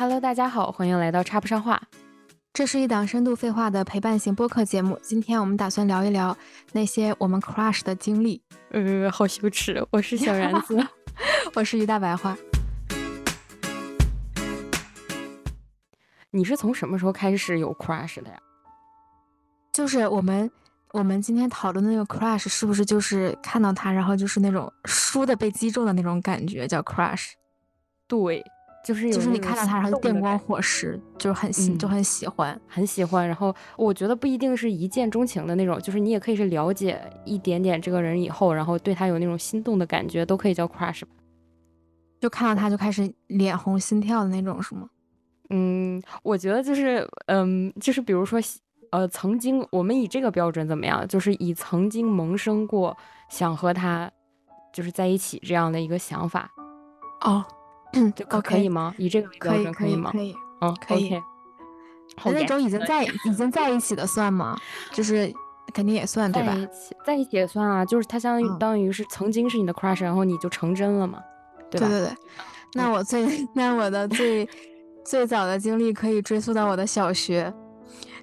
Hello，大家好，欢迎来到插不上话。这是一档深度废话的陪伴型播客节目。今天我们打算聊一聊那些我们 crush 的经历。呃，好羞耻，我是小然子，我是于大白话。你是从什么时候开始有 crush 的呀？就是我们我们今天讨论的那个 crush，是不是就是看到他，然后就是那种输的被击中的那种感觉，叫 crush？对。就是就是你看到他，然后电光火石，就是很喜，就很喜欢，很喜欢。然后我觉得不一定是一见钟情的那种，就是你也可以是了解一点点这个人以后，然后对他有那种心动的感觉，都可以叫 crush。就看到他就开始脸红心跳的那种，是吗？嗯，我觉得就是，嗯，就是比如说，呃，曾经我们以这个标准怎么样？就是以曾经萌生过想和他就是在一起这样的一个想法。哦。嗯，就可可以吗？以这个为标准可以吗？可以，嗯，可以。那种已经在已经在一起的算吗？就是肯定也算，对吧？在一起，在一起也算啊。就是他相当于当于是曾经是你的 crush，然后你就成真了嘛，对吧？对对对。那我最 那我的最最早的经历可以追溯到我的小学，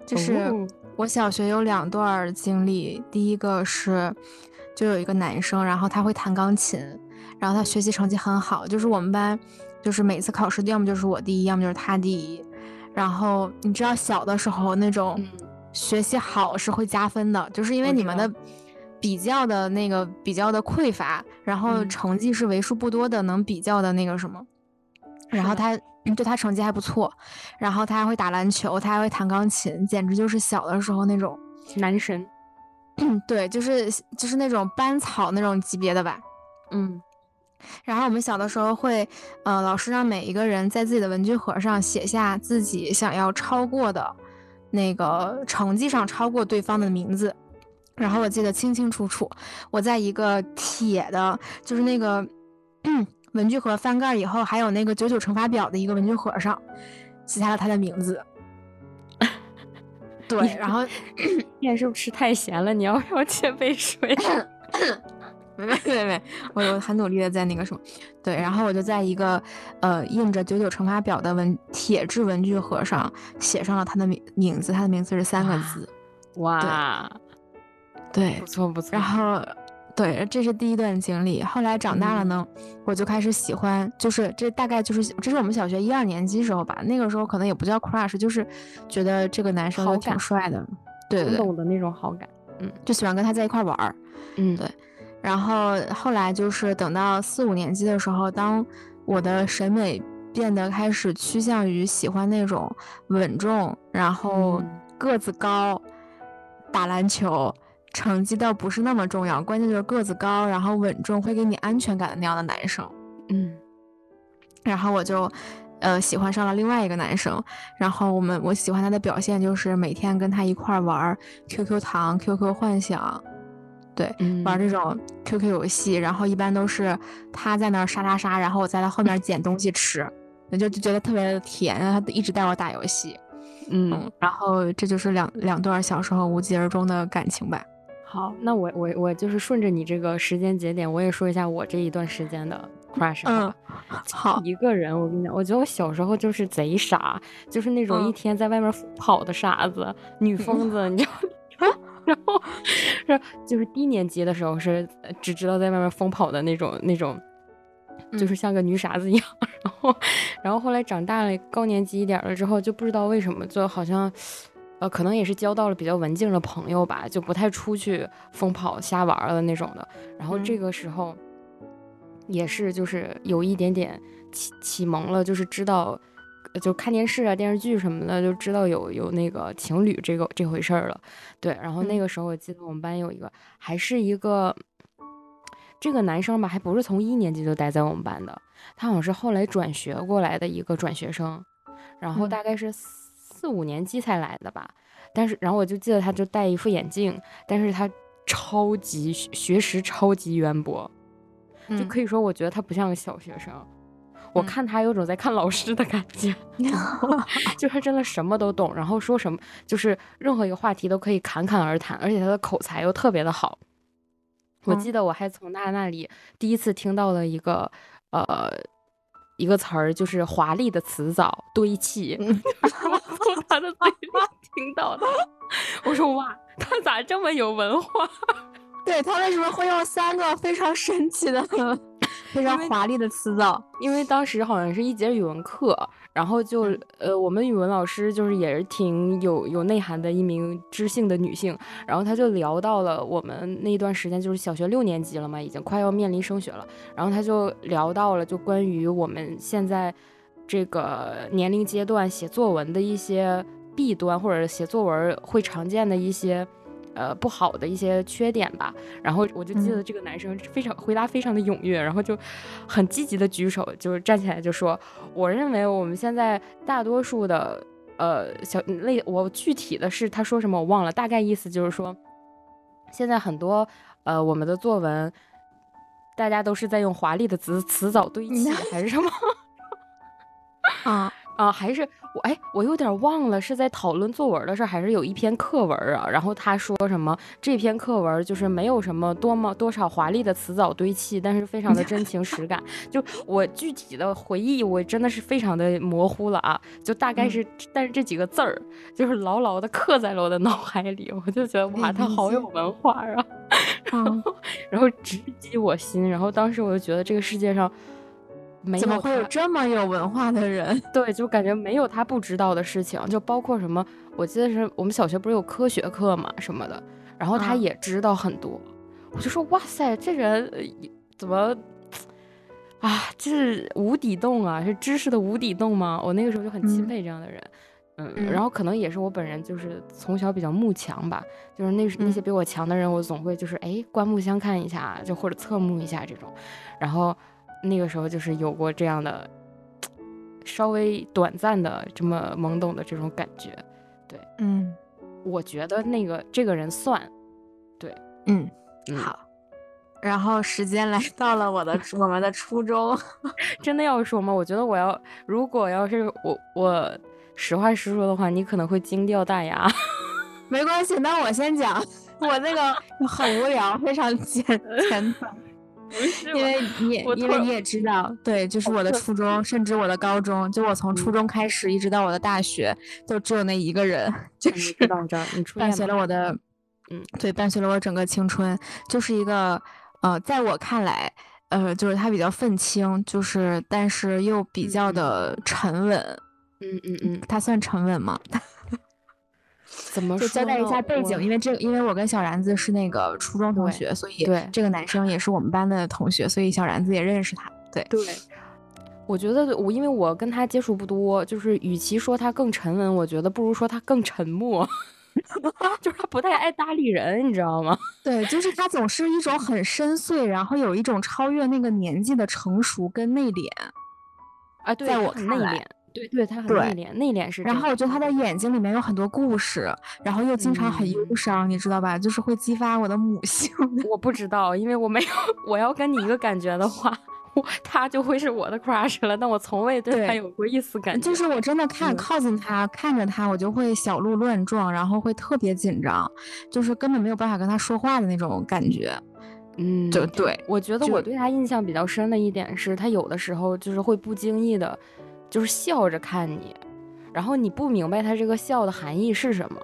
就是我小学有两段经历。第一个是，就有一个男生，然后他会弹钢琴。然后他学习成绩很好，就是我们班，就是每次考试要么就是我第一，要么就是他第一。然后你知道小的时候那种学习好是会加分的，就是因为你们的比较的那个比较的匮乏，然后成绩是为数不多的能比较的那个什么。然后他对他成绩还不错，然后他还会打篮球，他还会弹钢琴，简直就是小的时候那种男神。对，就是就是那种班草那种级别的吧。嗯。然后我们小的时候会，呃，老师让每一个人在自己的文具盒上写下自己想要超过的，那个成绩上超过对方的名字。然后我记得清清楚楚，我在一个铁的，就是那个 文具盒翻盖以后还有那个九九乘法表的一个文具盒上，写下了他的名字。对，然后 今天是不是吃太咸了？你要不要接杯水？没没没没，我我很努力的在那个什么，对，然后我就在一个呃印着九九乘法表的文铁质文具盒上写上了他的名名字，他的名字是三个字，哇，对，不错不错。然后对，这是第一段经历。后来长大了呢，我就开始喜欢，就是这大概就是这是我们小学一二年级时候吧，那个时候可能也不叫 crush，就是觉得这个男生挺帅的，对对对，的那种好感，嗯，就喜欢跟他在一块玩儿，嗯，对。然后后来就是等到四五年级的时候，当我的审美变得开始趋向于喜欢那种稳重，然后个子高，打篮球，成绩倒不是那么重要，关键就是个子高，然后稳重，会给你安全感的那样的男生。嗯，然后我就，呃，喜欢上了另外一个男生。然后我们我喜欢他的表现就是每天跟他一块玩 QQ 糖、QQ 幻想。对，玩这种 QQ 游戏，然后一般都是他在那儿杀杀杀，然后我在他后面捡东西吃，就就觉得特别的甜。他一直带我打游戏，嗯，然后这就是两两段小时候无疾而终的感情吧。好，那我我我就是顺着你这个时间节点，我也说一下我这一段时间的 crush。嗯，好，一个人，我跟你讲，我觉得我小时候就是贼傻，就是那种一天在外面跑的傻子，女疯子，你知道。然后是就是低年级的时候是只知道在外面疯跑的那种那种，就是像个女傻子一样。然后然后后来长大了高年级一点了之后就不知道为什么就好像呃可能也是交到了比较文静的朋友吧，就不太出去疯跑瞎玩了那种的。然后这个时候也是就是有一点点启启蒙了，就是知道。就看电视啊、电视剧什么的，就知道有有那个情侣这个这回事儿了。对，然后那个时候我记得我们班有一个，还是一个这个男生吧，还不是从一年级就待在我们班的，他好像是后来转学过来的一个转学生，然后大概是四五年级才来的吧。但是，然后我就记得他就戴一副眼镜，但是他超级学识超级渊博，就可以说我觉得他不像个小学生。我看他有种在看老师的感觉，就他真的什么都懂，然后说什么就是任何一个话题都可以侃侃而谈，而且他的口才又特别的好。我记得我还从他那里第一次听到了一个呃一个词儿，就是华丽的词藻堆砌，我从他的嘴里听到的。我说哇，他咋这么有文化？对他为什么会用三个非常神奇的、非常华丽的辞藻？因为当时好像是一节语文课，然后就呃，我们语文老师就是也是挺有有内涵的一名知性的女性，然后她就聊到了我们那一段时间就是小学六年级了嘛，已经快要面临升学了，然后她就聊到了就关于我们现在这个年龄阶段写作文的一些弊端，或者写作文会常见的一些。呃，不好的一些缺点吧。然后我就记得这个男生非常回答非常的踊跃，然后就很积极的举手，就是站起来就说：“我认为我们现在大多数的呃小类，我具体的是他说什么我忘了，大概意思就是说，现在很多呃我们的作文，大家都是在用华丽的词词藻堆砌，还是什么？啊。”啊，还是我哎，我有点忘了是在讨论作文的事儿，还是有一篇课文啊？然后他说什么？这篇课文就是没有什么多么多少华丽的词藻堆砌，但是非常的真情实感。就我具体的回忆，我真的是非常的模糊了啊！就大概是，但是这几个字儿就是牢牢的刻在了我的脑海里。我就觉得哇，他好有文化啊！然后，然后直击我心。然后当时我就觉得这个世界上。怎么会有这么有文化的人？对，就感觉没有他不知道的事情，就包括什么，我记得是我们小学不是有科学课嘛什么的，然后他也知道很多，我就说哇塞，这人怎么啊，这是无底洞啊，是知识的无底洞吗？我那个时候就很钦佩这样的人，嗯，然后可能也是我本人就是从小比较慕强吧，就是那那些比我强的人，我总会就是哎刮目相看一下，就或者侧目一下这种，然后。那个时候就是有过这样的稍微短暂的这么懵懂的这种感觉，对，嗯，我觉得那个这个人算，对，嗯，好，然后时间来到了我的我们的初中，真的要说吗？我觉得我要如果要是我我实话实说的话，你可能会惊掉大牙，没关系，那我先讲，我那个很无聊，非常 简简短。因为你也因为你也知道，对，就是我的初中，甚至我的高中，就我从初中开始一直到我的大学，就只有那一个人，就是伴随了我的，嗯，对，伴随了我整个青春，就是一个，呃，在我看来，呃，就是他比较愤青，就是但是又比较的沉稳，嗯嗯嗯，他算沉稳吗？怎么就交代一下背景？因为这，因为我跟小然子是那个初中同学，所以这个男生也是我们班的同学，所以小然子也认识他。对对，我觉得我因为我跟他接触不多，就是与其说他更沉稳，我觉得不如说他更沉默，就是他不太爱搭理人，你知道吗？对，就是他总是一种很深邃，然后有一种超越那个年纪的成熟跟内敛。啊，对，在我看来。对对，他很内敛，内敛是。然后我觉得他的眼睛里面有很多故事，然后又经常很忧伤，你知道吧？就是会激发我的母性。我不知道，因为我没有。我要跟你一个感觉的话，他就会是我的 crush 了。但我从未对他有过一丝感觉。就是我真的看靠近他，看着他，我就会小鹿乱撞，然后会特别紧张，就是根本没有办法跟他说话的那种感觉。嗯，就对。我觉得我对他印象比较深的一点是他有的时候就是会不经意的。就是笑着看你，然后你不明白他这个笑的含义是什么。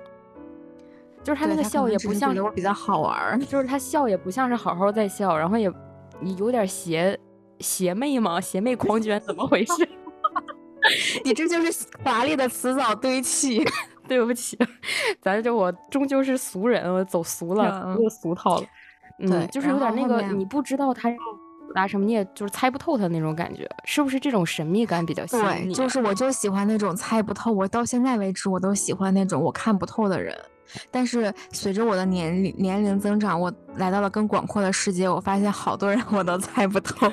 就是他那个笑也不像我比较好玩，就是他笑也不像是好好在笑，然后也你有点邪邪魅吗？邪魅狂狷怎么回事？你这就是华丽的词藻堆砌。对不起，咱就我终究是俗人，我走俗了，又俗套了。对，就是有点那个，你不知道他要。拉什么你也就是猜不透他那种感觉，是不是这种神秘感比较吸引你？对，就是我就喜欢那种猜不透。我到现在为止，我都喜欢那种我看不透的人。但是随着我的年龄年龄增长，我来到了更广阔的世界，我发现好多人我都猜不透。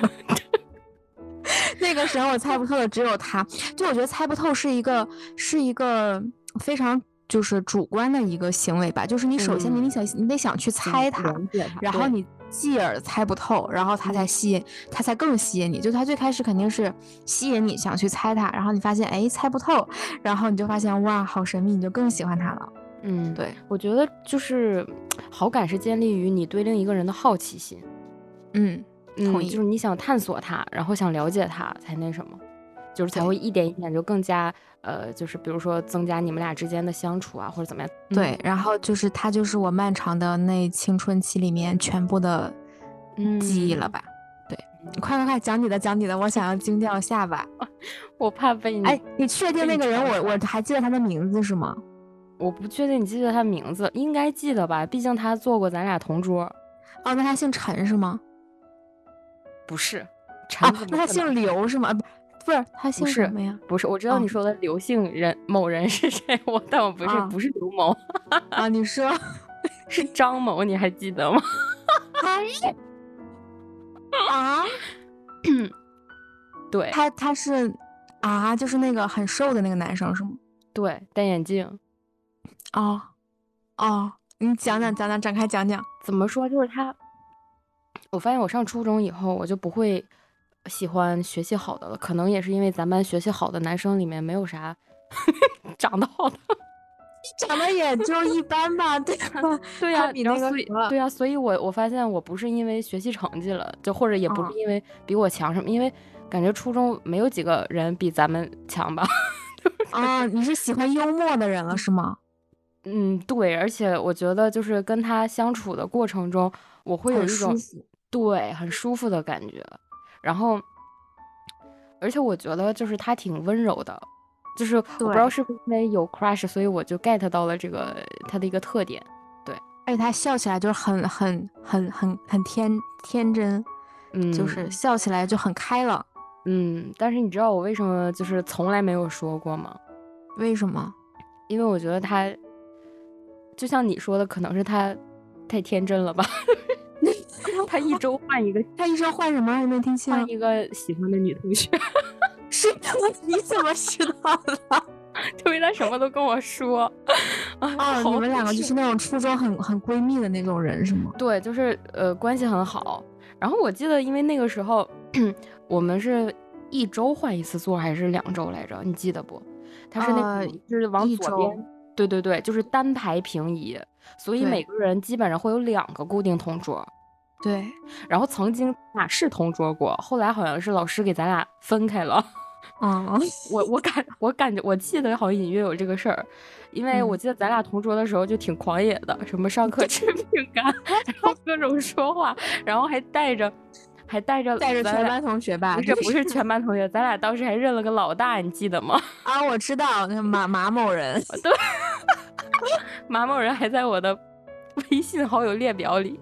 那个时候我猜不透的只有他。就我觉得猜不透是一个是一个非常就是主观的一个行为吧。就是你首先你你想你得想去猜他，然后你。继而猜不透，然后他才吸引，他才更吸引你。就他最开始肯定是吸引你想去猜他，然后你发现哎猜不透，然后你就发现哇好神秘，你就更喜欢他了。嗯，对，我觉得就是好感是建立于你对另一个人的好奇心。嗯，同意，就是你想探索他，然后想了解他才那什么。就是才会一点一点就更加呃，就是比如说增加你们俩之间的相处啊，或者怎么样。对，然后就是他就是我漫长的那青春期里面全部的记忆了吧？对，快快快讲你的，讲你的，我想要惊掉下巴。我怕被你哎，你确定那个人我我还记得他的名字是吗？我不确定你记得他名字，应该记得吧？毕竟他坐过咱俩同桌。哦，那他姓陈是吗？不是，陈。那他姓刘是吗？不，是，他姓什么呀？不是，我知道你说的刘姓人某人是谁，我但我不是，不是刘某。啊，你说 是张某，你还记得吗？啊？对，他他是啊，就是那个很瘦的那个男生是吗？对，戴眼镜。哦，哦，你讲讲，讲讲，展开讲讲。怎么说？就是他，我发现我上初中以后，我就不会喜欢学习好的了。可能也是因为咱班学习好的男生里面没有啥 长得好的，长得也就一般吧，对吧？对呀，比那个对呀，所以我我发现我不是因为学习成绩了，就或者也不是因为比我强什么，因为感觉初中没有几个人比咱们强吧。啊，你是喜欢幽默的人了是吗？嗯，对，而且我觉得就是跟他相处的过程中，我会有一种对很舒服的感觉。然后，而且我觉得就是他挺温柔的，就是我不知道是不是因为有 crush，所以我就 get 到了这个他的一个特点。对，而且他笑起来就是很很很很很天天真，嗯，就是笑起来就很开朗。嗯，但是你知道我为什么就是从来没有说过吗？为什么？因为我觉得他。就像你说的，可能是他太天真了吧？他一周换一个，他一周换什么？我没听清。换一个喜欢的女同学。是的，你怎么知道的？因为他什么都跟我说。哦，你们两个就是那种初中很很闺蜜的那种人是吗？对，就是呃关系很好。然后我记得，因为那个时候我们是一周换一次座，还是两周来着？你记得不？他是那种就是往左边。对对对，就是单排平移，所以每个人基本上会有两个固定同桌。对，然后曾经俩是同桌过，后来好像是老师给咱俩分开了。嗯，我我感我感觉我记得好像隐约有这个事儿，因为我记得咱俩同桌的时候就挺狂野的，什么上课 吃饼干，然后各种说话，然后还带着。还带着带着全班同学吧？不是不是全班同学，咱俩当时还认了个老大，你记得吗？啊，我知道，那马马某人。对，马某人还在我的微信好友列表里。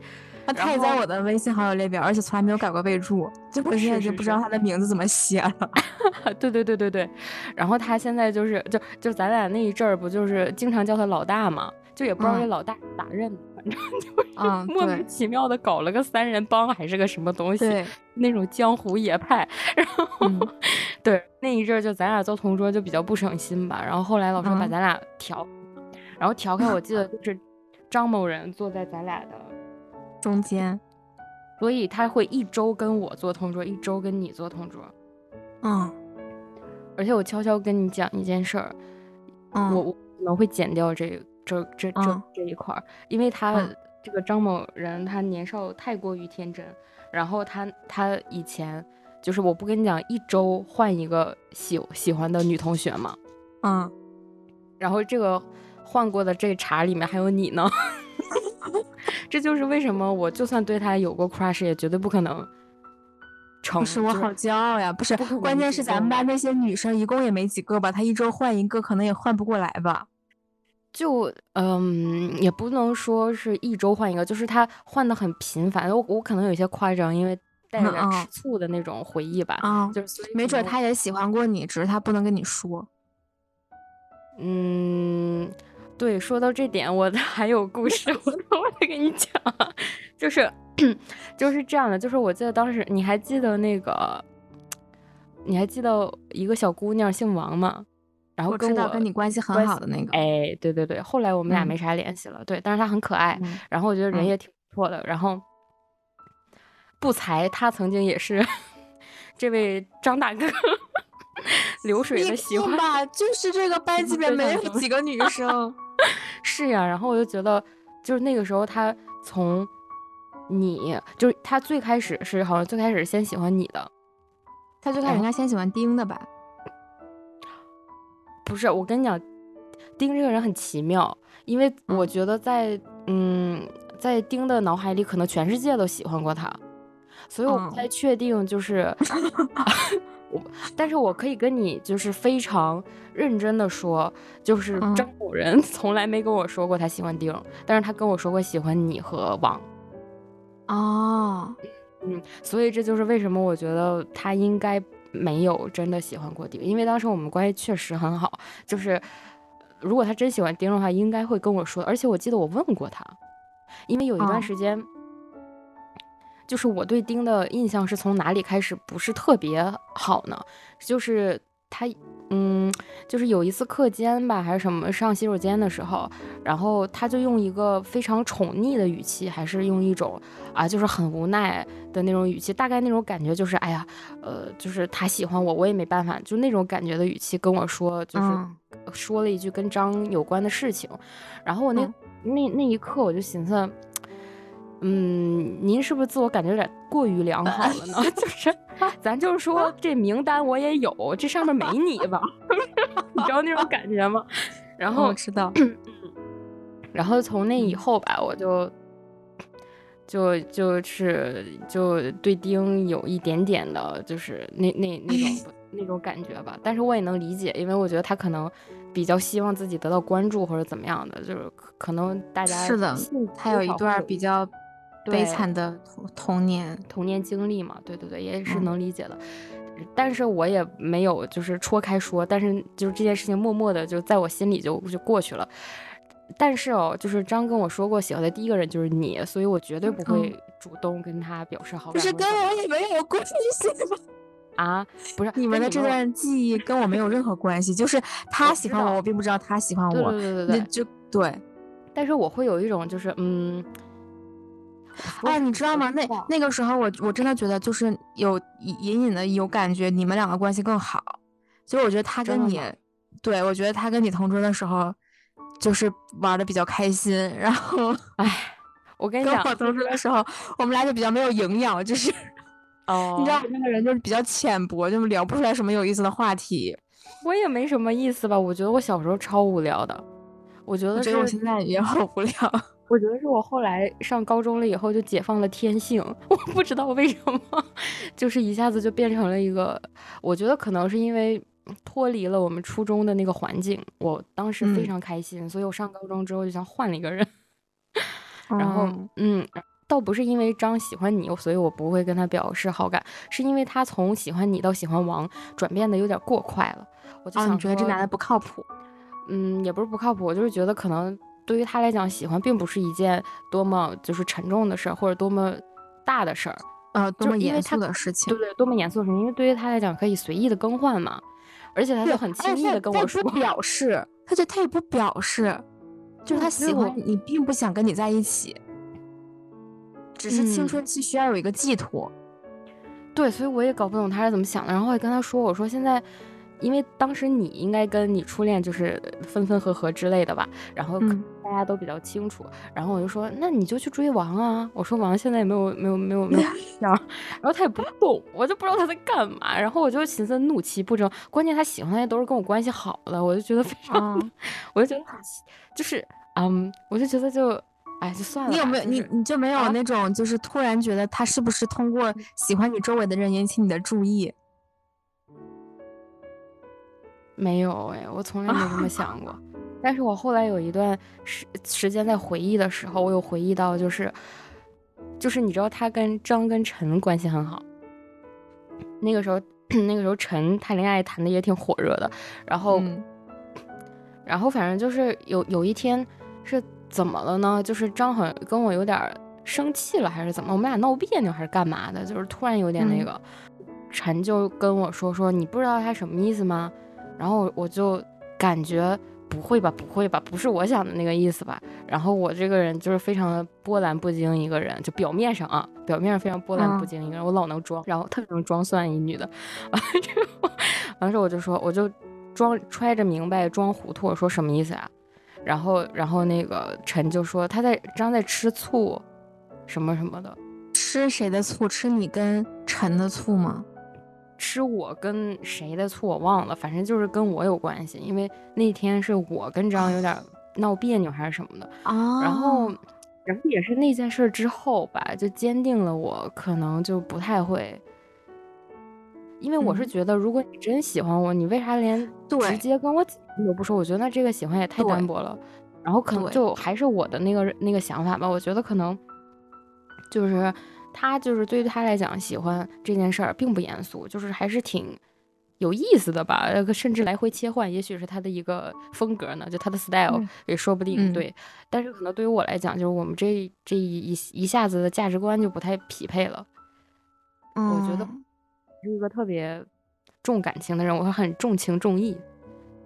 他也在我的微信好友列表，而且从来没有改过备注。就我现在就不知道他的名字怎么写了。对对对对对。然后他现在就是就就咱俩那一阵儿不就是经常叫他老大嘛？就也不知道这老大咋认的。反正就是 莫名其妙的搞了个三人帮，还是个什么东西？那种江湖野派。然后，对那一阵儿就咱俩做同桌就比较不省心吧。然后后来老师把咱俩调，然后调开，我记得就是张某人坐在咱俩的中间，所以他会一周跟我做同桌，一周跟你做同桌。嗯，而且我悄悄跟你讲一件事儿，我我可能会剪掉这个。这这这这一块儿，因为他这个张某人，他年少太过于天真，然后他他以前就是我不跟你讲，一周换一个喜喜欢的女同学嘛，嗯，然后这个换过的这茬里面还有你呢，这就是为什么我就算对他有过 crush，也绝对不可能成。不是我好骄傲呀，不是，关键是咱们班那些女生一共也没几个吧，他一周换一个，可能也换不过来吧。就嗯，也不能说是一周换一个，就是他换的很频繁。我我可能有些夸张，因为带着吃醋的那种回忆吧。啊，就是没准他也喜欢过你，只是他不能跟你说。嗯，对，说到这点，我 还有故事，我 我得跟你讲，就是 就是这样的，就是我记得当时你还记得那个，你还记得一个小姑娘姓王吗？然后跟我跟你关系很好的那个，哎，对对对，后来我们俩没啥联系了，对，但是她很可爱，然后我觉得人也挺不错的，然后不才他曾经也是 这位张大哥流水的喜欢吧，就是这个班级里面没有几个女生，是呀，然后我就觉得就是那个时候他从你就是他最开始是好像最开始先喜欢你的，他最开始应该先喜欢丁的吧。不是，我跟你讲，丁这个人很奇妙，因为我觉得在嗯，在丁的脑海里，可能全世界都喜欢过他，所以我不太确定，就是 我，但是我可以跟你就是非常认真的说，就是张某人 从来没跟我说过他喜欢丁，但是他跟我说过喜欢你和王。哦，嗯，所以这就是为什么我觉得他应该没有真的喜欢过丁，因为当时我们关系确实很好，就是如果他真喜欢丁的话，应该会跟我说。而且我记得我问过他，因为有一段时间，就是我对丁的印象是从哪里开始不是特别好呢？就是他。嗯，就是有一次课间吧，还是什么上洗手间的时候，然后他就用一个非常宠溺的语气，还是用一种啊，就是很无奈的那种语气，大概那种感觉就是，哎呀，呃，就是他喜欢我，我也没办法，就那种感觉的语气跟我说，就是说了一句跟张有关的事情，然后我那那那一刻我就寻思。嗯，您是不是自我感觉有点过于良好了呢？就是，咱就是说这名单我也有，这上面没你吧？你知道那种感觉吗？然后我知道，然后从那以后吧，我就就就是就对丁有一点点的，就是那那那种那种感觉吧。但是我也能理解，因为我觉得他可能比较希望自己得到关注或者怎么样的，就是可能大家是的，他有一段比较。悲惨的童童年童年经历嘛，对对对，也是能理解的。但是我也没有就是戳开说，但是就是这件事情默默的就在我心里就就过去了。但是哦，就是张跟我说过喜欢的第一个人就是你，所以我绝对不会主动跟他表示好感。不是跟我也没有关系吗？啊，不是，你们的这段记忆跟我没有任何关系，就是他喜欢我，我并不知道他喜欢我。对对对对，就对。但是我会有一种就是嗯。哎，你知道吗？那那个时候，我我真的觉得就是有隐隐的有感觉，你们两个关系更好。所以我觉得他跟你，对我觉得他跟你同桌的时候，就是玩的比较开心。然后，哎，我跟你讲，跟我同桌的时候，我们俩就比较没有营养，就是哦，你知道我那个人就是比较浅薄，就聊不出来什么有意思的话题。我也没什么意思吧？我觉得我小时候超无聊的。我觉得，觉得我现在也好无聊。我觉得是我后来上高中了以后就解放了天性，我不知道为什么，就是一下子就变成了一个。我觉得可能是因为脱离了我们初中的那个环境，我当时非常开心，所以我上高中之后就像换了一个人。然后，嗯，倒不是因为张喜欢你，所以我不会跟他表示好感，是因为他从喜欢你到喜欢王转变的有点过快了。我就想觉得这男的不靠谱。嗯，也不是不靠谱，我就是觉得可能。对于他来讲，喜欢并不是一件多么就是沉重的事儿，或者多么大的事儿，呃，多么严肃的事情。对对，多么严肃的事情，因为对于他来讲，可以随意的更换嘛。而且他就很轻易的跟我说，不表示，他就他也不表示，就是他喜欢你，并不想跟你在一起，只是青春期需要有一个寄托。对，所以我也搞不懂他是怎么想的。然后我也跟他说，我说现在。因为当时你应该跟你初恋就是分分合合之类的吧，然后大家都比较清楚，然后我就说那你就去追王啊，我说王现在也没有没有没有没有然后他也不动，我就不知道他在干嘛，然后我就寻思怒其不争，关键他喜欢的都是跟我关系好的，我就觉得非常，我就觉得很就是嗯，我就觉得就哎就算了，你有没有你你就没有那种就是突然觉得他是不是通过喜欢你周围的人引起你的注意？没有哎，我从来没这么想过。但是我后来有一段时时间在回忆的时候，我有回忆到，就是，就是你知道他跟张跟陈关系很好。那个时候，那个时候陈谈恋爱谈的也挺火热的。然后，然后反正就是有有一天是怎么了呢？就是张很跟我有点生气了，还是怎么？我们俩闹别扭还是干嘛的？就是突然有点那个，陈就跟我说说，你不知道他什么意思吗？然后我就感觉不会吧，不会吧，不是我想的那个意思吧。然后我这个人就是非常的波澜不惊一个人，就表面上啊，表面上非常波澜不惊一个人，我老能装，然后特别能装蒜一女的。完事我就说，我就装揣着明白装糊涂，我说什么意思啊？然后然后那个陈就说他在张在吃醋，什么什么的，吃谁的醋？吃你跟陈的醋吗？吃我跟谁的醋我忘了，反正就是跟我有关系，因为那天是我跟张有点闹别扭还是什么的。啊，然后，然后也是那件事之后吧，就坚定了我可能就不太会，因为我是觉得，如果你真喜欢我，你为啥连直接跟我都不说？我觉得那这个喜欢也太单薄了。然后可能就还是我的那个那个想法吧，我觉得可能就是他就是对于他来讲，喜欢这件事儿并不严肃，就是还是挺有意思的吧，甚至来回切换，也许是他的一个风格呢，就他的 style 也说不定。对，但是可能对于我来讲，就是我们这这一一下子的价值观就不太匹配了。我觉得是一个特别重感情的人，我会很重情重义。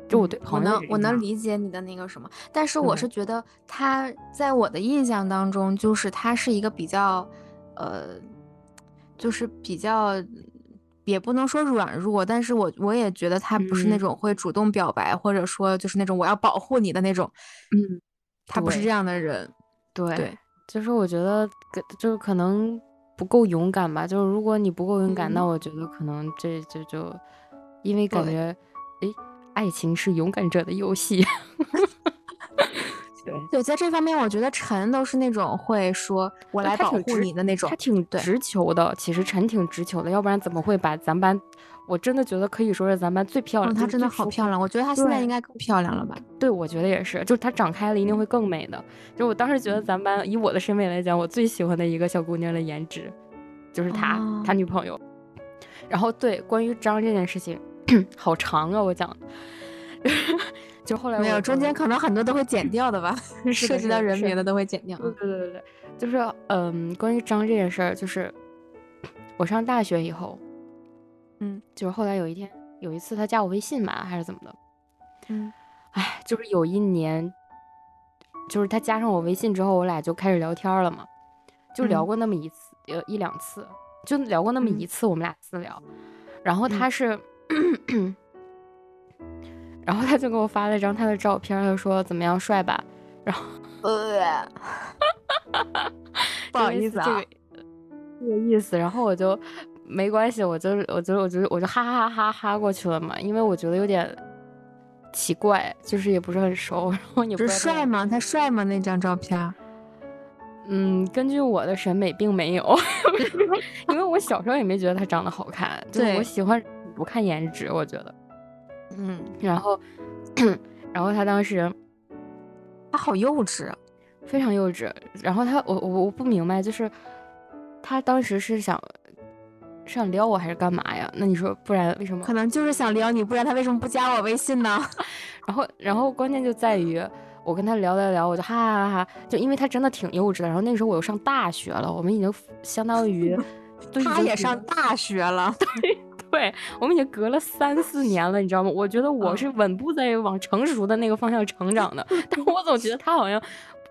就我对，我能我能理解你的那个什么，但是我是觉得他在我的印象当中，就是他是一个比较，呃，就是比较，也不能说软弱，但是我我也觉得他不是那种会主动表白，或者说就是那种我要保护你的那种，嗯，他不是这样的人，对，就是我觉得就是可能不够勇敢吧，就是如果你不够勇敢，那我觉得可能这就就因为感觉，哎。爱情是勇敢者的游戏，对对，在这方面，我觉得陈都是那种会说“我来保护你的”那种，他挺直球的。其实陈挺直球的，要不然怎么会把咱班？我真的觉得可以说是咱班最漂亮。她真的好漂亮，我觉得她现在应该更漂亮了吧？对，我觉得也是，就是她长开了一定会更美的。就我当时觉得咱班以我的审美来讲，我最喜欢的一个小姑娘的颜值，就是她，她女朋友。然后对，关于张这件事情。好长啊，我讲，就后来没有中间可能很多都会剪掉的吧，涉及到人名的都会剪掉。对对对对，就是嗯，关于张这件事儿，就是我上大学以后，嗯，就是后来有一天有一次他加我微信嘛，还是怎么的，嗯，哎，就是有一年，就是他加上我微信之后，我俩就开始聊天了嘛，就聊过那么一次呃一两次，就聊过那么一次，我们俩私聊，然后他是。然后他就给我发了一张他的照片，他说怎么样帅吧？然后呃，不好意思啊，这个这个意思。然后我就没关系，我就我就我就我就哈哈哈哈过去了嘛，因为我觉得有点奇怪，就是也不是很熟。然后你不是帅吗？他帅吗？那张照片？嗯，根据我的审美，并没有，因为我小时候也没觉得他长得好看。对我喜欢。不看颜值，我觉得，嗯，然后，然后他当时，他好幼稚，非常幼稚。然后他，我我我不明白，就是他当时是想是想撩我还是干嘛呀？那你说，不然为什么？可能就是想撩你，不然他为什么不加我微信呢？然后，然后关键就在于我跟他聊聊聊，我就哈哈哈哈，就因为他真的挺幼稚的。然后那个时候我又上大学了，我们已经相当于 他也上大学了，对。对我们已经隔了三四 年了，你知道吗？我觉得我是稳步在往成熟的那个方向成长的，但我总觉得他好像，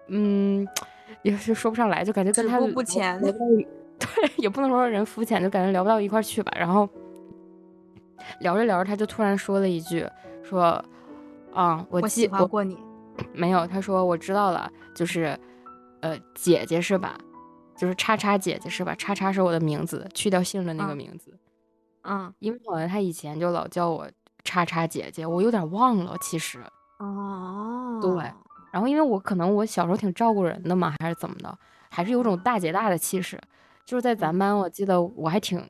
嗯，也是说不上来，就感觉跟他不浅，对，也不能说人肤浅，就感觉聊不到一块去吧。然后聊着聊着，他就突然说了一句，说：“啊，我喜欢过你。”没有，他说我知道了，就是呃，姐姐是吧？就是叉叉姐姐是吧？叉叉是我的名字，去掉姓的那个名字。嗯，因为好像他以前就老叫我叉叉姐姐，我有点忘了其实。哦，对，然后因为我可能我小时候挺照顾人的嘛，还是怎么的，还是有种大姐大的气势。就是在咱班，我记得我还挺，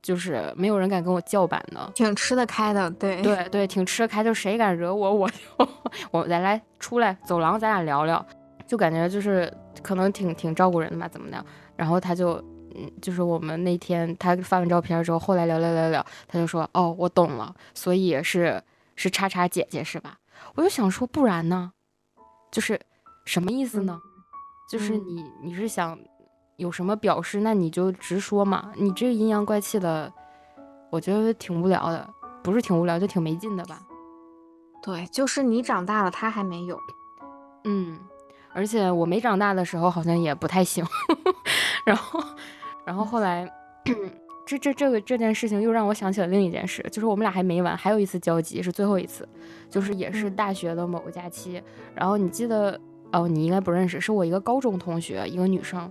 就是没有人敢跟我叫板的，挺吃得开的。对对对，挺吃得开，就谁敢惹我，我就 我咱来出来走廊，咱俩聊聊，就感觉就是可能挺挺照顾人的嘛，怎么的。然后他就。嗯，就是我们那天他发完照片之后，后来聊聊聊聊，他就说：“哦，我懂了，所以是是叉叉姐姐是吧？”我就想说，不然呢？就是什么意思呢？就是你你是想有什么表示，那你就直说嘛。你这个阴阳怪气的，我觉得挺无聊的，不是挺无聊，就挺没劲的吧？对，就是你长大了，他还没有。嗯，而且我没长大的时候好像也不太行，然后。然后后来，这这这个这件事情又让我想起了另一件事，就是我们俩还没完，还有一次交集是最后一次，就是也是大学的某个假期。然后你记得哦，你应该不认识，是我一个高中同学，一个女生。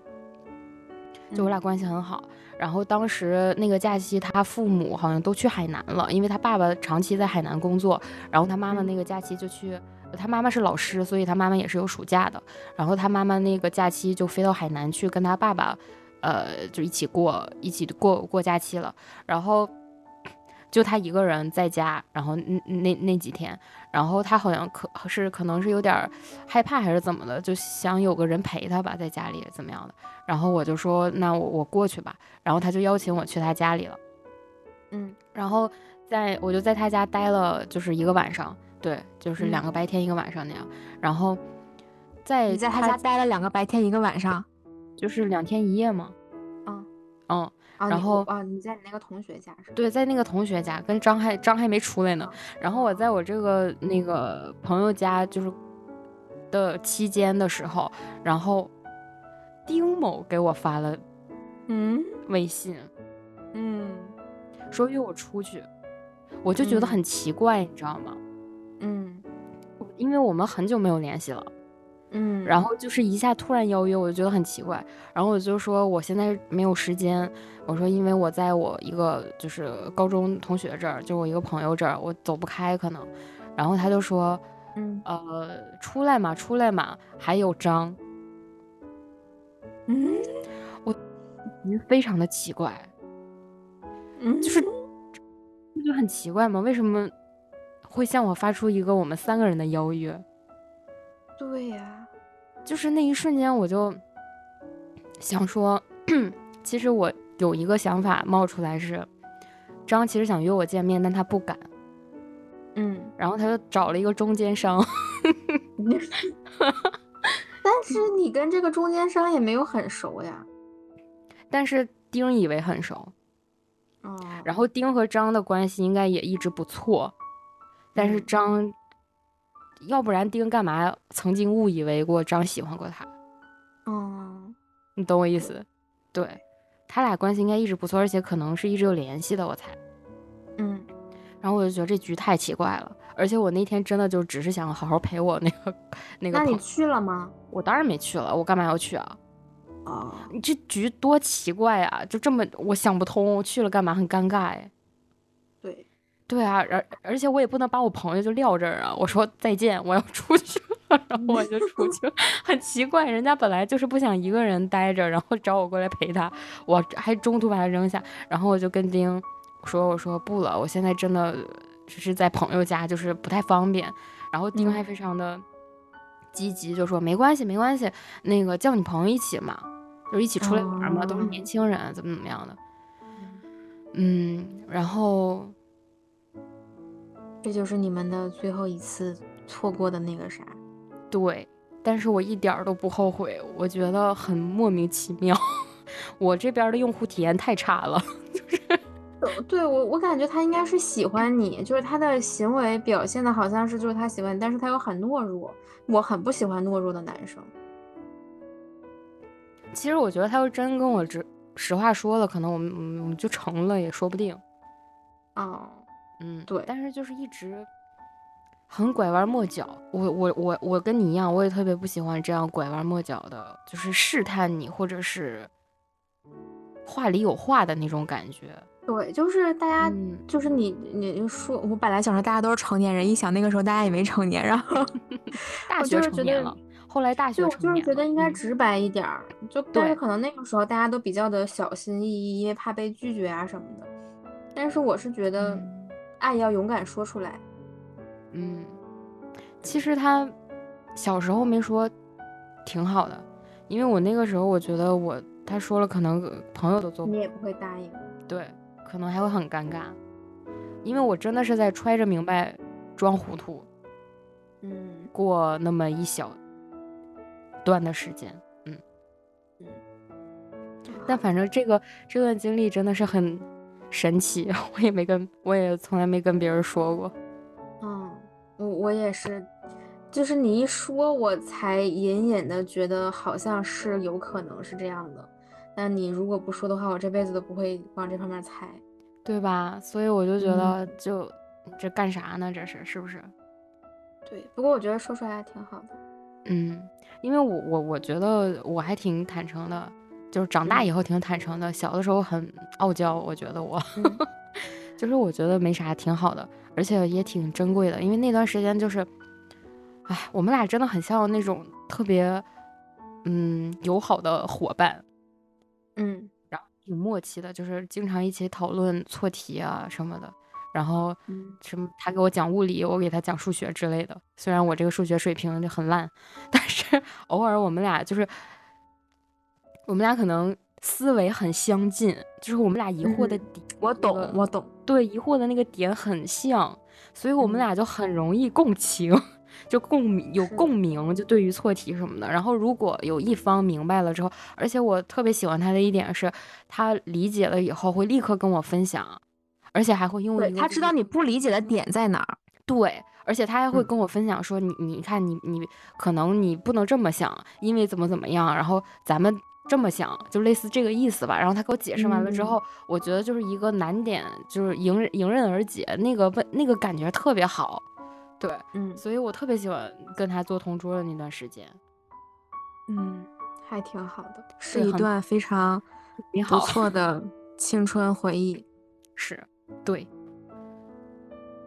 就我俩关系很好。然后当时那个假期，他父母好像都去海南了，因为他爸爸长期在海南工作，然后他妈妈那个假期就去。他妈妈是老师，所以他妈妈也是有暑假的。然后他妈妈那个假期就飞到海南去跟他爸爸，呃，就一起过一起过过假期了。然后就他一个人在家，然后那那那几天，然后他好像可是可能是有点害怕还是怎么的，就想有个人陪他吧，在家里怎么样的。然后我就说那我我过去吧。然后他就邀请我去他家里了。嗯，然后在我就在他家待了就是一个晚上。对，就是两个白天一个晚上那样，然后在你在他家待了两个白天一个晚上，就是两天一夜吗？嗯嗯，然后啊，你在你那个同学家是？对，在那个同学家，跟张还张还没出来呢。然后我在我这个那个朋友家就是的期间的时候，然后丁某给我发了嗯微信，嗯，说约我出去，我就觉得很奇怪，你知道吗？嗯，因为我们很久没有联系了，嗯，然后就是一下突然邀约，我就觉得很奇怪。然后我就说我现在没有时间，我说因为我在我一个就是高中同学这儿，就我一个朋友这儿，我走不开可能。然后他就说，嗯，呃，出来嘛，出来嘛，还有张，嗯，我非常的奇怪，嗯，就是就很奇怪嘛，为什么？会向我发出一个我们三个人的邀约，对呀，就是那一瞬间我就想说，其实我有一个想法冒出来是，张其实想约我见面，但他不敢，嗯，然后他就找了一个中间商，但是你跟这个中间商也没有很熟呀，但是丁以为很熟，哦，然后丁和张的关系应该也一直不错。但是张，要不然丁干嘛曾经误以为过张喜欢过他？嗯，你懂我意思？对，他俩关系应该一直不错，而且可能是一直有联系的，我猜。嗯，然后我就觉得这局太奇怪了，而且我那天真的就只是想好好陪我那个那个。那你去了吗？我当然没去了，我干嘛要去啊？啊，你这局多奇怪啊！就这么，我想不通，去了干嘛？很尴尬哎。对啊，而而且我也不能把我朋友就撂这儿啊！我说再见，我要出去了，然后我就出去了。很奇怪，人家本来就是不想一个人待着，然后找我过来陪他，我还中途把他扔下，然后我就跟丁说：“我说不了，我现在真的只是在朋友家，就是不太方便。”然后丁还非常的积极，就说：“没关系，没关系，那个叫你朋友一起嘛，就是一起出来玩嘛，都是年轻人，怎么怎么样的。”嗯，然后。这就是你们的最后一次错过的那个啥，对，但是我一点都不后悔，我觉得很莫名其妙，我这边的用户体验太差了，就是，对我我感觉他应该是喜欢你，就是他的行为表现的好像是就是他喜欢你，但是他又很懦弱，我很不喜欢懦弱的男生。其实我觉得他要真跟我直实话说了，可能我们我们就成了也说不定。哦。嗯，对，但是就是一直很拐弯抹角。我我我我跟你一样，我也特别不喜欢这样拐弯抹角的，就是试探你，或者是话里有话的那种感觉。对，就是大家，就是你你说，我本来想说大家都是成年人，一想那个时候大家也没成年，然后 大学成年了，后来大学成年，就是觉得应该直白一点儿，就但是可能那个时候大家都比较的小心翼翼，因为怕被拒绝啊什么的。但是我是觉得。爱要勇敢说出来，嗯，其实他小时候没说，挺好的，因为我那个时候我觉得我他说了，可能朋友都做不，你也不会答应，对，可能还会很尴尬，因为我真的是在揣着明白装糊涂，嗯，过那么一小段的时间，嗯嗯，但反正这个这段经历真的是很。神奇，我也没跟，我也从来没跟别人说过。嗯，我我也是，就是你一说，我才隐隐的觉得好像是有可能是这样的。那你如果不说的话，我这辈子都不会往这方面猜，对吧？所以我就觉得，就这干啥呢？这是是不是？对，不过我觉得说出来还挺好的。嗯，因为我我我觉得我还挺坦诚的。就是长大以后挺坦诚的，小的时候很傲娇，我觉得我，就是我觉得没啥，挺好的，而且也挺珍贵的，因为那段时间就是，哎，我们俩真的很像那种特别，嗯，友好的伙伴，嗯，然后挺默契的，就是经常一起讨论错题啊什么的。然后，什么？他给我讲物理，我给他讲数学之类的。虽然我这个数学水平就很烂，但是 偶尔我们俩就是，我们俩可能思维很相近，就是我们俩疑惑的点，我懂，我懂。对，疑惑的那个点很像，所以我们俩就很容易共情，就共有共鸣，就对于错题什么的。然后如果有一方明白了之后，而且我特别喜欢他的一点是，他理解了以后会立刻跟我分享。而且还会因为他知道你不理解的点在哪儿，对，而且他还会跟我分享说，你你看你你可能你不能这么想，因为怎么怎么样，然后咱们这么想，就类似这个意思吧。然后他给我解释完了之后，我觉得就是一个难点，就是迎迎刃而解，那个问那个感觉特别好，对，嗯，所以我特别喜欢跟他做同桌的那段时间，嗯，还挺好的，是一段非常不错的 青春回忆，是。对，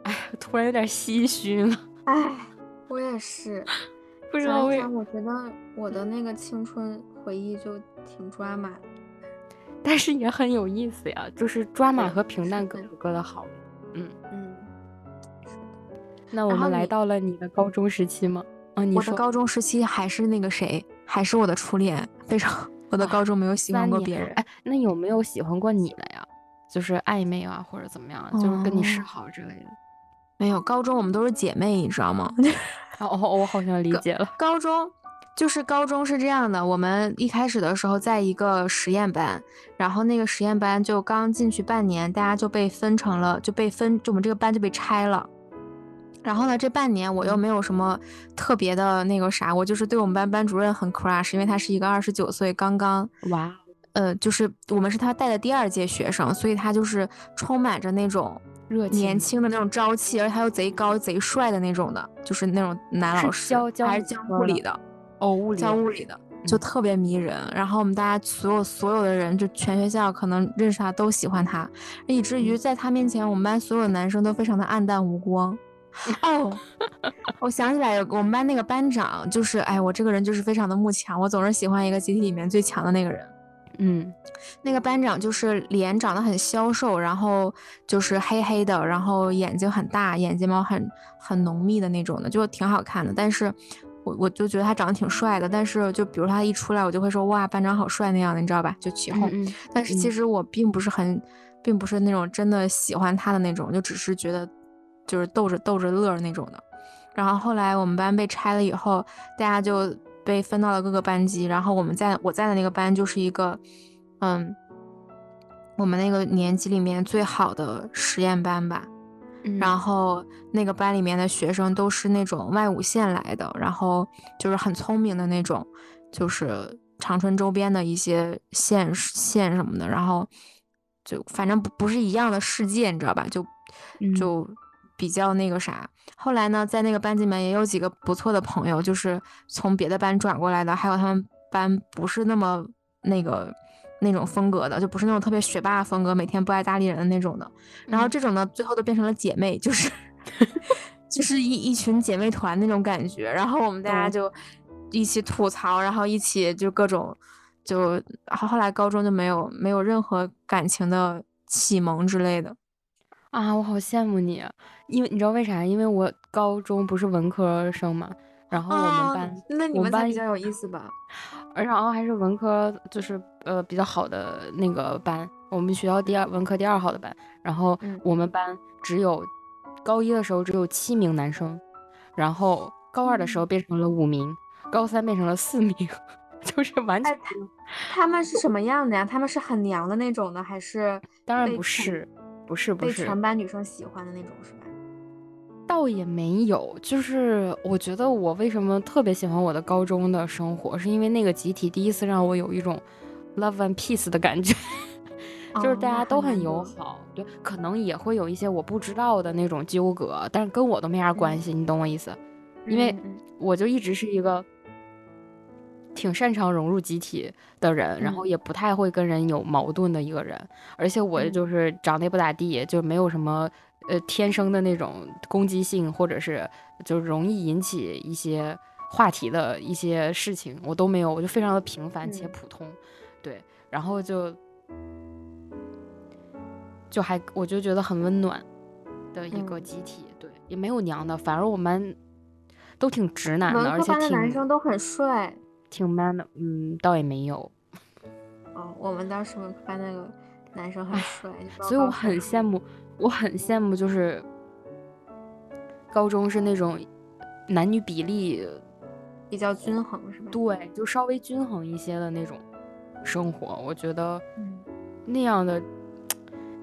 哎，突然有点唏嘘了。哎，我也是，不知道为啥，我觉得我的那个青春回忆就挺抓马，但是也很有意思呀。就是抓马和平淡各有各的好。嗯嗯，那我们来到了你的高中时期吗？啊，你我的高中时期还是那个谁，还是我的初恋，非常。我的高中没有喜欢过别人。哎，那有没有喜欢过你的呀？就是暧昧啊，或者怎么样，就是跟你示好之类的。没有，高中我们都是姐妹，你知道吗？哦，我好像理解了。高中就是高中是这样的，我们一开始的时候在一个实验班，然后那个实验班就刚进去半年，大家就被分成了，就被分，就我们这个班就被拆了。然后呢，这半年我又没有什么特别的那个啥，我就是对我们班班主任很 crush，因为他是一个二十九岁刚刚哇。呃，就是我们是他带的第二届学生，所以他就是充满着那种热情年轻的那种朝气，而且他又贼高贼帅的那种的，就是那种男老师，还是教物理的，哦，物理教物理的，就特别迷人。然后我们大家所有所有的人，就全学校可能认识他都喜欢他，以至于在他面前，我们班所有的男生都非常的暗淡无光。哦，我想起来有我们班那个班长，就是哎，我这个人就是非常的慕强，我总是喜欢一个集体里面最强的那个人。嗯，那个班长就是脸长得很消瘦，然后就是黑黑的，然后眼睛很大，眼睫毛很很浓密的那种的，就挺好看的。但是，我我就觉得他长得挺帅的。但是，就比如他一出来，我就会说哇，班长好帅那样的，你知道吧？就起哄。但是其实我并不是很，并不是那种真的喜欢他的那种，就只是觉得就是逗着逗着乐那种的。然后后来我们班被拆了以后，大家就。被分到了各个班级，然后我们在我在的那个班就是一个，嗯，我们那个年级里面最好的实验班吧。然后那个班里面的学生都是那种外五县来的，然后就是很聪明的那种，就是长春周边的一些县县什么的，然后就反正不不是一样的世界，你知道吧？就就。比较那个啥，后来呢，在那个班级里面也有几个不错的朋友，就是从别的班转过来的，还有他们班不是那么那个那种风格的，就不是那种特别学霸风格，每天不爱搭理人的那种的。然后这种呢，最后都变成了姐妹，就是 就是一一群姐妹团那种感觉。然后我们大家就一起吐槽，然后一起就各种就，后后来高中就没有没有任何感情的启蒙之类的。啊，我好羡慕你，因为你知道为啥？因为我高中不是文科生嘛，然后我们班，那你们班比较有意思吧？然后还是文科，就是呃比较好的那个班，我们学校第二文科第二好的班。然后我们班只有高一的时候只有七名男生，然后高二的时候变成了五名，高三变成了四名，就是完全。他们是什么样的呀？他们是很娘的那种呢，还是？当然不是。不是不是，被全班女生喜欢的那种是吧？倒也没有，就是我觉得我为什么特别喜欢我的高中的生活，是因为那个集体第一次让我有一种 love and peace 的感觉，就是大家都很友好。对，可能也会有一些我不知道的那种纠葛，但是跟我都没啥关系，你懂我意思？因为我就一直是一个，挺擅长融入集体的人，然后也不太会跟人有矛盾的一个人，而且我就是长得也不咋地，就没有什么呃天生的那种攻击性，或者是就容易引起一些话题的一些事情，我都没有，我就非常的平凡且普通，对，然后就就还我就觉得很温暖的一个集体，对，也没有娘的，反而我们都挺直男的，而且挺男生都很帅。挺 man 的，嗯，倒也没有。哦，我们当时班那个男生很帅，所以我很羡慕，我很羡慕，就是高中是那种男女比例比较均衡，是吧？对，就稍微均衡一些的那种生活，我觉得那样的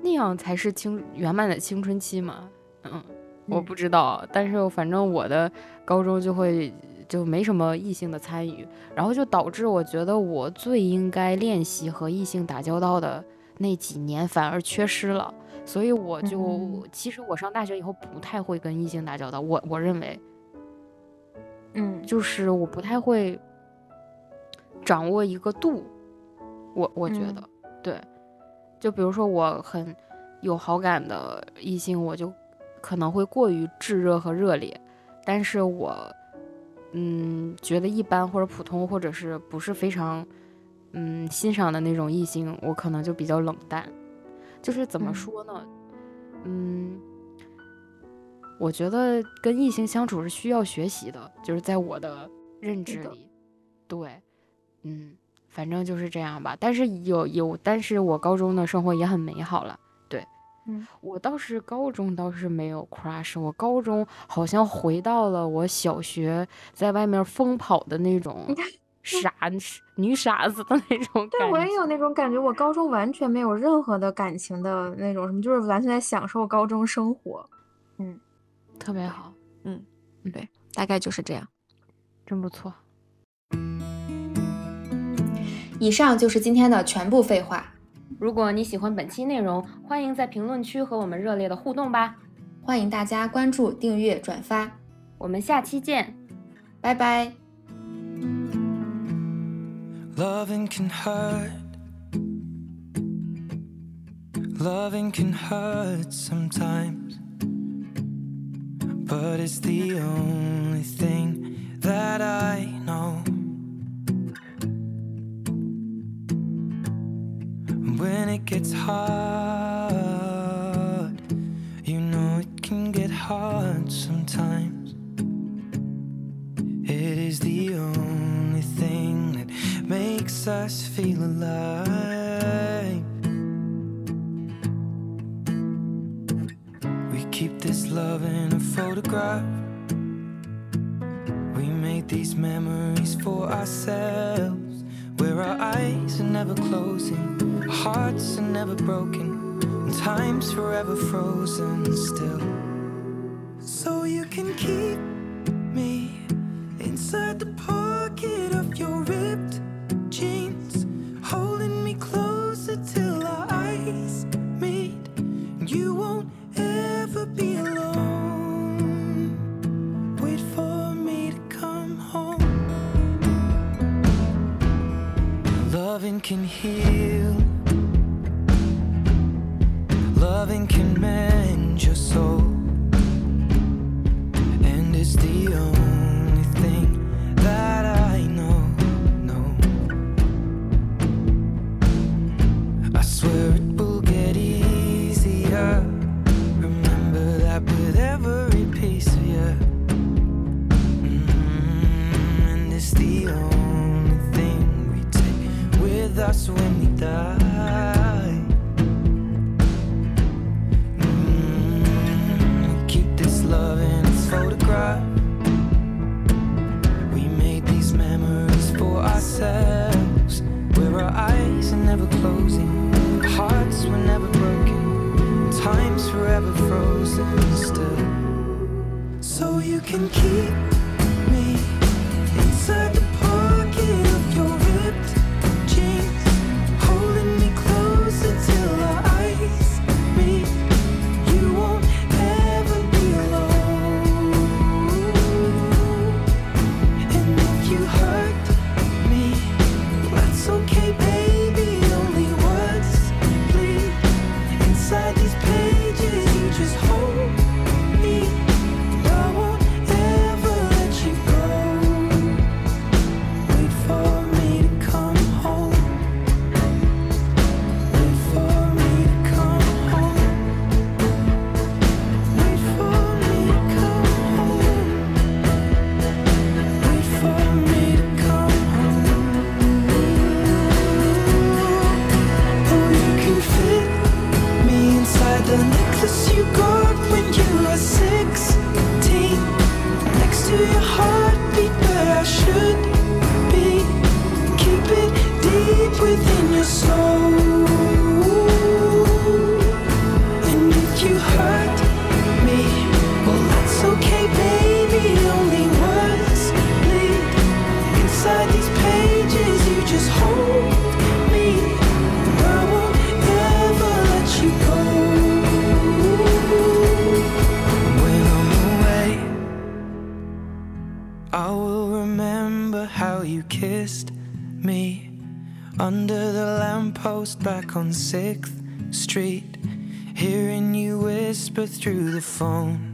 那样才是青圆满的青春期嘛。嗯，我不知道，但是反正我的高中就会。就没什么异性的参与，然后就导致我觉得我最应该练习和异性打交道的那几年反而缺失了，所以我就其实我上大学以后不太会跟异性打交道，我我认为，嗯，就是我不太会掌握一个度，我我觉得对，就比如说我很有好感的异性，我就可能会过于炙热和热烈，但是我。嗯，觉得一般或者普通，或者是不是非常，嗯，欣赏的那种异性，我可能就比较冷淡。就是怎么说呢？嗯，我觉得跟异性相处是需要学习的，就是在我的认知里，对，嗯，反正就是这样吧。但是有有，但是我高中的生活也很美好了。嗯，我倒是高中倒是没有 crush，我高中好像回到了我小学在外面疯跑的那种 傻女傻子的那种感觉。对，我也有那种感觉，我高中完全没有任何的感情的那种什么，就是完全在享受高中生活。嗯，特别好。嗯，对，大概就是这样，真不错。以上就是今天的全部废话。如果你喜欢本期内容，欢迎在评论区和我们热烈的互动吧！欢迎大家关注、订阅、转发，我们下期见，拜拜。when it it's hard. still. 6th Street, hearing you whisper through the phone.